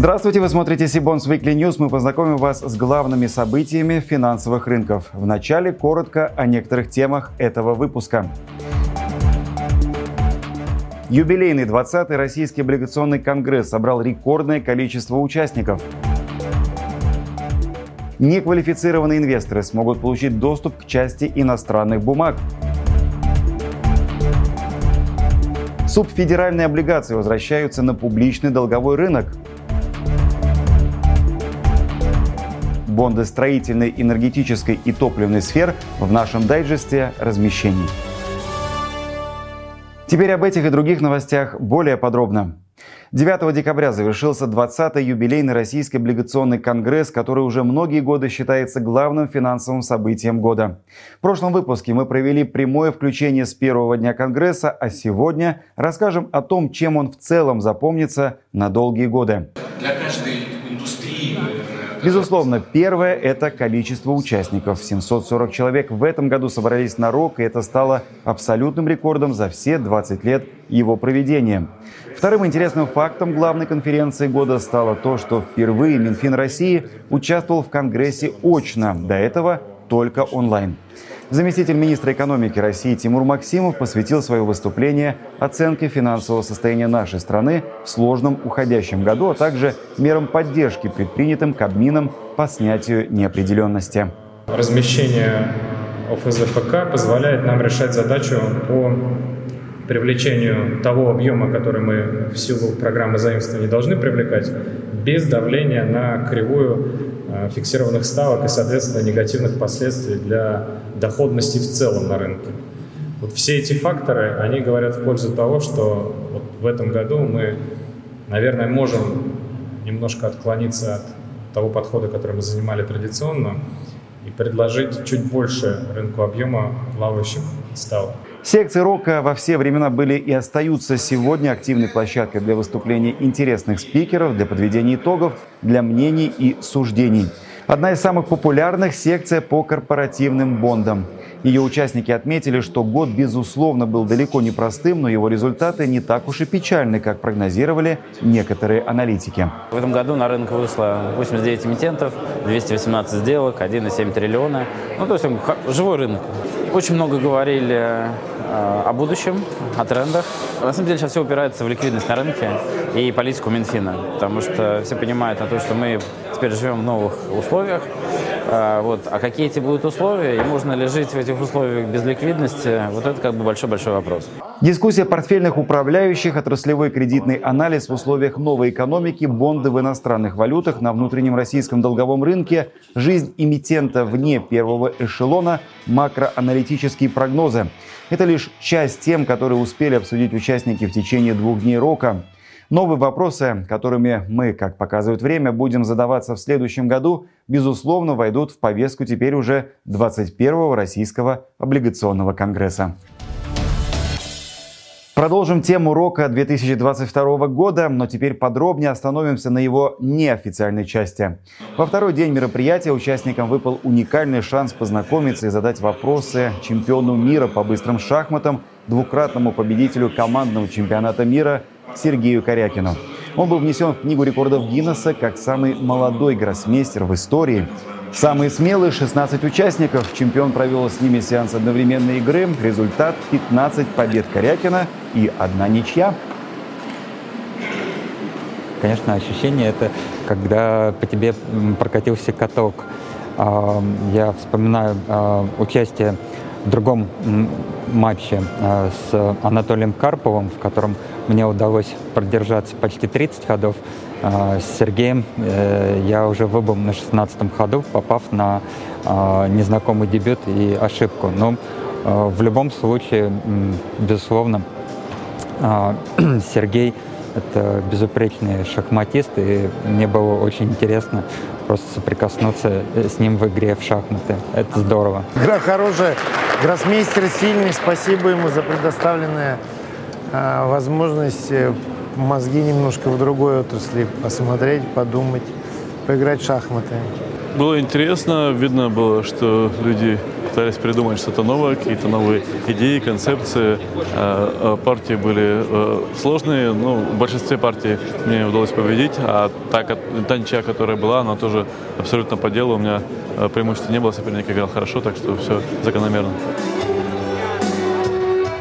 Здравствуйте, вы смотрите Сибонс Weekly News. Мы познакомим вас с главными событиями финансовых рынков. Вначале коротко о некоторых темах этого выпуска. Юбилейный 20-й Российский облигационный конгресс собрал рекордное количество участников. Неквалифицированные инвесторы смогут получить доступ к части иностранных бумаг. Субфедеральные облигации возвращаются на публичный долговой рынок. Бонды строительной, энергетической и топливной сфер в нашем дайджесте размещений. Теперь об этих и других новостях более подробно. 9 декабря завершился 20-й юбилейный Российский облигационный конгресс, который уже многие годы считается главным финансовым событием года. В прошлом выпуске мы провели прямое включение с первого дня конгресса, а сегодня расскажем о том, чем он в целом запомнится на долгие годы. Для каждой Безусловно, первое – это количество участников. 740 человек в этом году собрались на РОК, и это стало абсолютным рекордом за все 20 лет его проведения. Вторым интересным фактом главной конференции года стало то, что впервые Минфин России участвовал в Конгрессе очно, до этого только онлайн. Заместитель министра экономики России Тимур Максимов посвятил свое выступление оценке финансового состояния нашей страны в сложном уходящем году, а также мерам поддержки, предпринятым Кабмином по снятию неопределенности. Размещение ОФЗ-ПК позволяет нам решать задачу по привлечению того объема, который мы в силу программы заимствования должны привлекать, без давления на кривую фиксированных ставок и, соответственно, негативных последствий для доходности в целом на рынке. Вот все эти факторы, они говорят в пользу того, что вот в этом году мы, наверное, можем немножко отклониться от того подхода, который мы занимали традиционно, и предложить чуть больше рынку объема плавающих ставок. Секции рока во все времена были и остаются сегодня активной площадкой для выступлений интересных спикеров, для подведения итогов, для мнений и суждений. Одна из самых популярных – секция по корпоративным бондам. Ее участники отметили, что год, безусловно, был далеко не простым, но его результаты не так уж и печальны, как прогнозировали некоторые аналитики. В этом году на рынок вышло 89 эмитентов, 218 сделок, 1,7 триллиона. Ну, то есть живой рынок. Очень много говорили о будущем, о трендах. На самом деле сейчас все упирается в ликвидность на рынке и политику Минфина, потому что все понимают на то, что мы теперь живем в новых условиях. А, вот. А какие эти будут условия, и можно ли жить в этих условиях без ликвидности, вот это как бы большой-большой вопрос. Дискуссия портфельных управляющих, отраслевой кредитный анализ в условиях новой экономики, бонды в иностранных валютах на внутреннем российском долговом рынке, жизнь эмитента вне первого эшелона, макроаналитические прогнозы. Это лишь часть тем, которые успели обсудить участники в течение двух дней рока. Новые вопросы, которыми мы, как показывает время, будем задаваться в следующем году, безусловно, войдут в повестку теперь уже 21-го Российского облигационного конгресса. Продолжим тему рока 2022 года, но теперь подробнее остановимся на его неофициальной части. Во второй день мероприятия участникам выпал уникальный шанс познакомиться и задать вопросы чемпиону мира по быстрым шахматам, двукратному победителю командного чемпионата мира Сергею Корякину. Он был внесен в Книгу рекордов Гиннесса как самый молодой гроссмейстер в истории. Самые смелые 16 участников. Чемпион провел с ними сеанс одновременной игры. Результат 15 побед Корякина и одна ничья. Конечно, ощущение это, когда по тебе прокатился каток. А, я вспоминаю а, участие в другом матче а, с Анатолием Карповым, в котором мне удалось продержаться почти 30 ходов. А, с Сергеем э, я уже выбыл на 16 ходу, попав на а, незнакомый дебют и ошибку. Но а, в любом случае, безусловно, Сергей это безупречный шахматист, и мне было очень интересно просто соприкоснуться с ним в игре в шахматы. Это здорово. Игра хорошая, гроссмейстер сильный, спасибо ему за предоставленное а, возможность э, мозги немножко в другой отрасли посмотреть, подумать, поиграть в шахматы. Было интересно, видно было, что люди пытались придумать что-то новое, какие-то новые идеи, концепции. Партии были сложные, но в большинстве партий мне удалось победить, а та, та ничья, которая была, она тоже абсолютно по делу. У меня преимущества не было, соперник играл хорошо, так что все закономерно.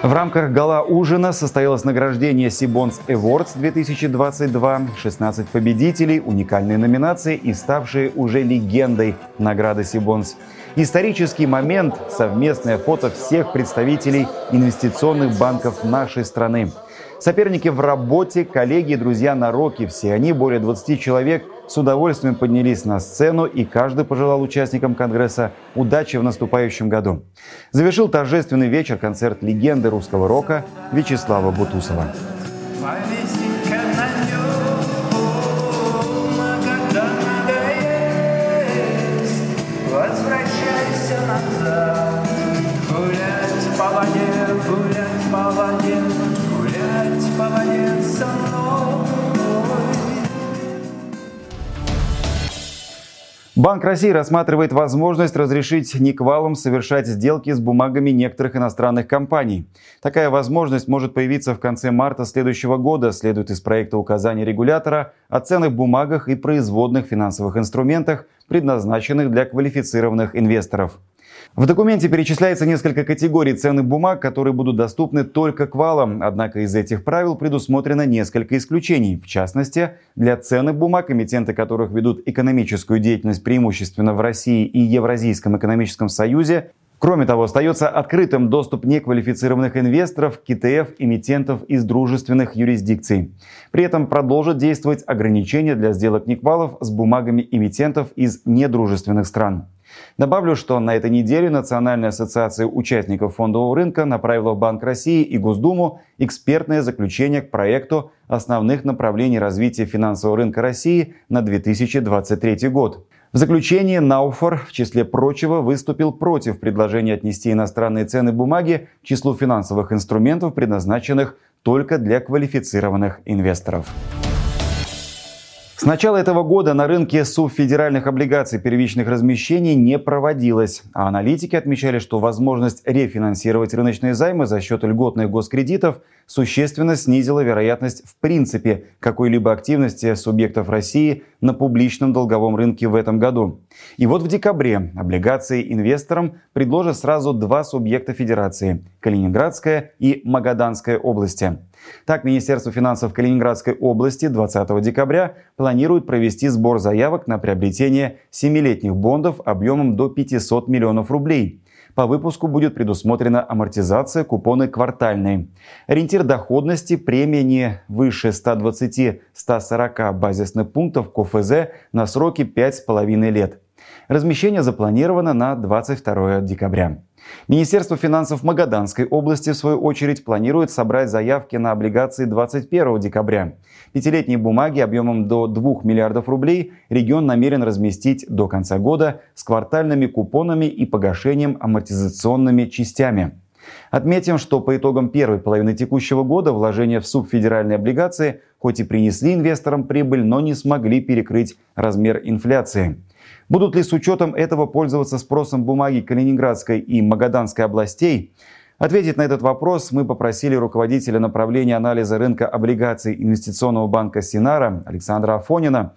В рамках гала-ужина состоялось награждение Сибонс Awards 2022. 16 победителей, уникальные номинации и ставшие уже легендой награды Сибонс. Исторический момент – совместное фото всех представителей инвестиционных банков нашей страны. Соперники в работе, коллеги друзья на роке. Все они, более 20 человек, с удовольствием поднялись на сцену, и каждый пожелал участникам Конгресса удачи в наступающем году. Завершил торжественный вечер концерт легенды русского рока Вячеслава Бутусова. Возвращайся Банк России рассматривает возможность разрешить Никвалам совершать сделки с бумагами некоторых иностранных компаний. Такая возможность может появиться в конце марта следующего года, следует из проекта указаний регулятора о ценных бумагах и производных финансовых инструментах, предназначенных для квалифицированных инвесторов. В документе перечисляется несколько категорий ценных бумаг, которые будут доступны только к валам. Однако из этих правил предусмотрено несколько исключений. В частности, для ценных бумаг, эмитенты которых ведут экономическую деятельность преимущественно в России и Евразийском экономическом союзе, Кроме того, остается открытым доступ неквалифицированных инвесторов к КТФ-эмитентов из дружественных юрисдикций. При этом продолжат действовать ограничения для сделок Никвалов с бумагами эмитентов из недружественных стран. Добавлю, что на этой неделе Национальная ассоциация участников фондового рынка направила в Банк России и Госдуму экспертное заключение к проекту основных направлений развития финансового рынка России на 2023 год. В заключении Науфор, в числе прочего, выступил против предложения отнести иностранные ценные бумаги к числу финансовых инструментов, предназначенных только для квалифицированных инвесторов. С начала этого года на рынке субфедеральных облигаций первичных размещений не проводилось, а аналитики отмечали, что возможность рефинансировать рыночные займы за счет льготных госкредитов существенно снизила вероятность в принципе какой-либо активности субъектов России на публичном долговом рынке в этом году. И вот в декабре облигации инвесторам предложат сразу два субъекта Федерации – Калининградская и Магаданская области. Так, Министерство финансов Калининградской области 20 декабря планирует провести сбор заявок на приобретение 7-летних бондов объемом до 500 миллионов рублей. По выпуску будет предусмотрена амортизация, купоны квартальные. Ориентир доходности премия не выше 120-140 базисных пунктов КФЗ на сроки 5,5 лет. Размещение запланировано на 22 декабря. Министерство финансов Магаданской области, в свою очередь, планирует собрать заявки на облигации 21 декабря. Пятилетние бумаги объемом до 2 миллиардов рублей регион намерен разместить до конца года с квартальными купонами и погашением амортизационными частями. Отметим, что по итогам первой половины текущего года вложения в субфедеральные облигации хоть и принесли инвесторам прибыль, но не смогли перекрыть размер инфляции. Будут ли с учетом этого пользоваться спросом бумаги Калининградской и Магаданской областей? Ответить на этот вопрос мы попросили руководителя направления анализа рынка облигаций инвестиционного банка Синара Александра Афонина.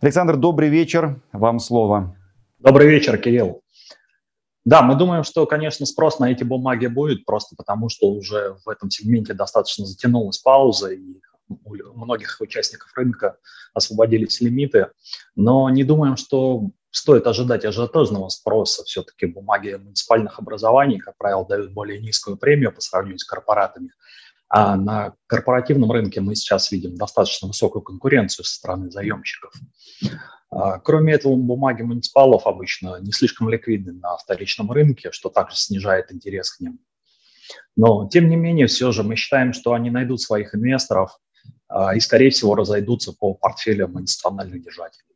Александр, добрый вечер. Вам слово. Добрый вечер, Кирилл. Да, мы думаем, что, конечно, спрос на эти бумаги будет, просто потому что уже в этом сегменте достаточно затянулась пауза, и у многих участников рынка освободились лимиты. Но не думаем, что стоит ожидать ажиотажного спроса. Все-таки бумаги муниципальных образований, как правило, дают более низкую премию по сравнению с корпоратами. А на корпоративном рынке мы сейчас видим достаточно высокую конкуренцию со стороны заемщиков. А, кроме этого, бумаги муниципалов обычно не слишком ликвидны на вторичном рынке, что также снижает интерес к ним. Но, тем не менее, все же мы считаем, что они найдут своих инвесторов и, скорее всего, разойдутся по портфелям институциональных держателей.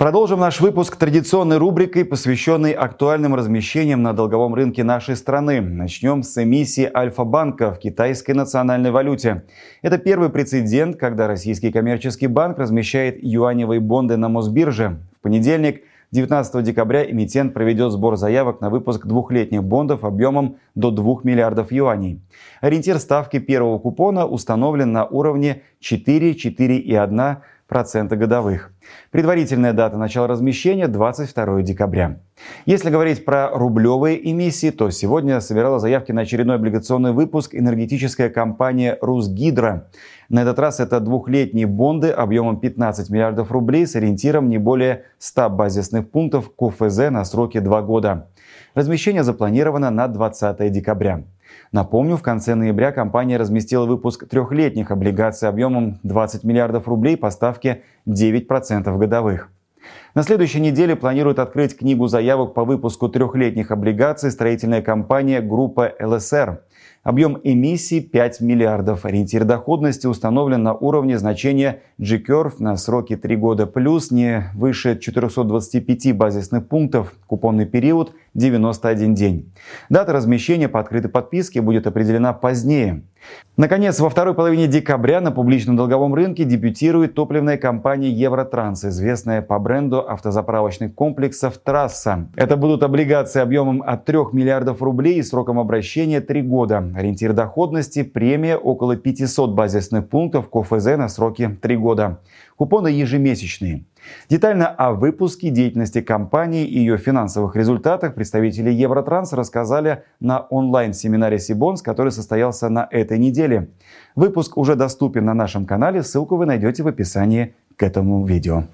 Продолжим наш выпуск традиционной рубрикой, посвященной актуальным размещениям на долговом рынке нашей страны. Начнем с эмиссии Альфа-банка в китайской национальной валюте. Это первый прецедент, когда российский коммерческий банк размещает юаневые бонды на Мосбирже. В понедельник 19 декабря эмитент проведет сбор заявок на выпуск двухлетних бондов объемом до 2 миллиардов юаней. Ориентир ставки первого купона установлен на уровне 4, 4,1 3,5% годовых. Предварительная дата начала размещения 22 декабря. Если говорить про рублевые эмиссии, то сегодня собирала заявки на очередной облигационный выпуск энергетическая компания «Русгидро». На этот раз это двухлетние бонды объемом 15 миллиардов рублей с ориентиром не более 100 базисных пунктов КФЗ на сроке 2 года. Размещение запланировано на 20 декабря. Напомню, в конце ноября компания разместила выпуск трехлетних облигаций объемом 20 миллиардов рублей по ставке 9% годовых. На следующей неделе планирует открыть книгу заявок по выпуску трехлетних облигаций строительная компания группа ЛСР. Объем эмиссии 5 миллиардов. Ориентир доходности установлен на уровне значения G-Curve на сроки 3 года плюс, не выше 425 базисных пунктов. Купонный период 91 день. Дата размещения по открытой подписке будет определена позднее. Наконец, во второй половине декабря на публичном долговом рынке дебютирует топливная компания Евротранс, известная по бренду автозаправочных комплексов «Трасса». Это будут облигации объемом от 3 миллиардов рублей и сроком обращения 3 года. Ориентир доходности – премия около 500 базисных пунктов КФЗ на сроки 3 года. Купоны ежемесячные. Детально о выпуске деятельности компании и ее финансовых результатах представители Евротранс рассказали на онлайн-семинаре Сибонс, который состоялся на этой неделе. Выпуск уже доступен на нашем канале, ссылку вы найдете в описании к этому видео.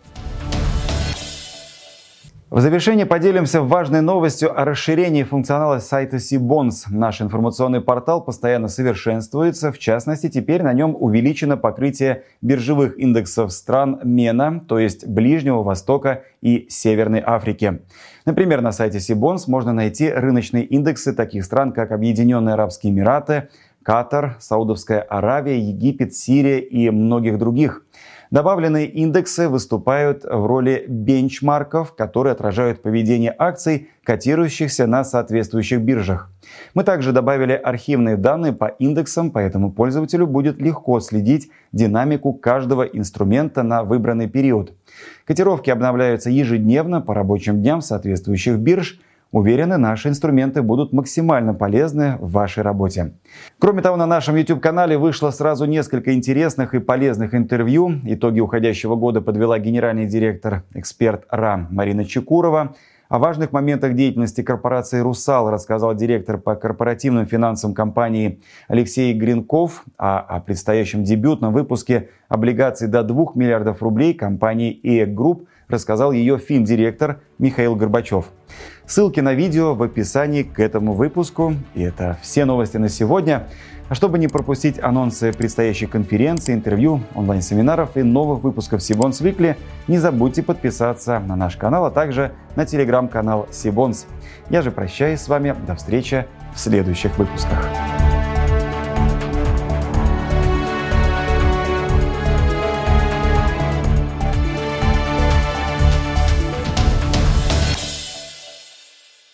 В завершение поделимся важной новостью о расширении функционала сайта Сибонс. Наш информационный портал постоянно совершенствуется. В частности, теперь на нем увеличено покрытие биржевых индексов стран МЕНА, то есть Ближнего Востока и Северной Африки. Например, на сайте Сибонс можно найти рыночные индексы таких стран, как Объединенные Арабские Эмираты, Катар, Саудовская Аравия, Египет, Сирия и многих других. Добавленные индексы выступают в роли бенчмарков, которые отражают поведение акций, котирующихся на соответствующих биржах. Мы также добавили архивные данные по индексам, поэтому пользователю будет легко следить динамику каждого инструмента на выбранный период. Котировки обновляются ежедневно по рабочим дням соответствующих бирж – Уверены, наши инструменты будут максимально полезны в вашей работе. Кроме того, на нашем YouTube-канале вышло сразу несколько интересных и полезных интервью. Итоги уходящего года подвела генеральный директор, эксперт РА Марина Чекурова. О важных моментах деятельности корпорации «Русал» рассказал директор по корпоративным финансам компании Алексей Гринков, а о предстоящем дебютном выпуске облигаций до 2 миллиардов рублей компании «IEK Group» рассказал ее фин-директор Михаил Горбачев. Ссылки на видео в описании к этому выпуску. И это все новости на сегодня. А чтобы не пропустить анонсы предстоящих конференций, интервью, онлайн-семинаров и новых выпусков Сибонс Викли, не забудьте подписаться на наш канал, а также на телеграм-канал Сибонс. Я же прощаюсь с вами. До встречи в следующих выпусках.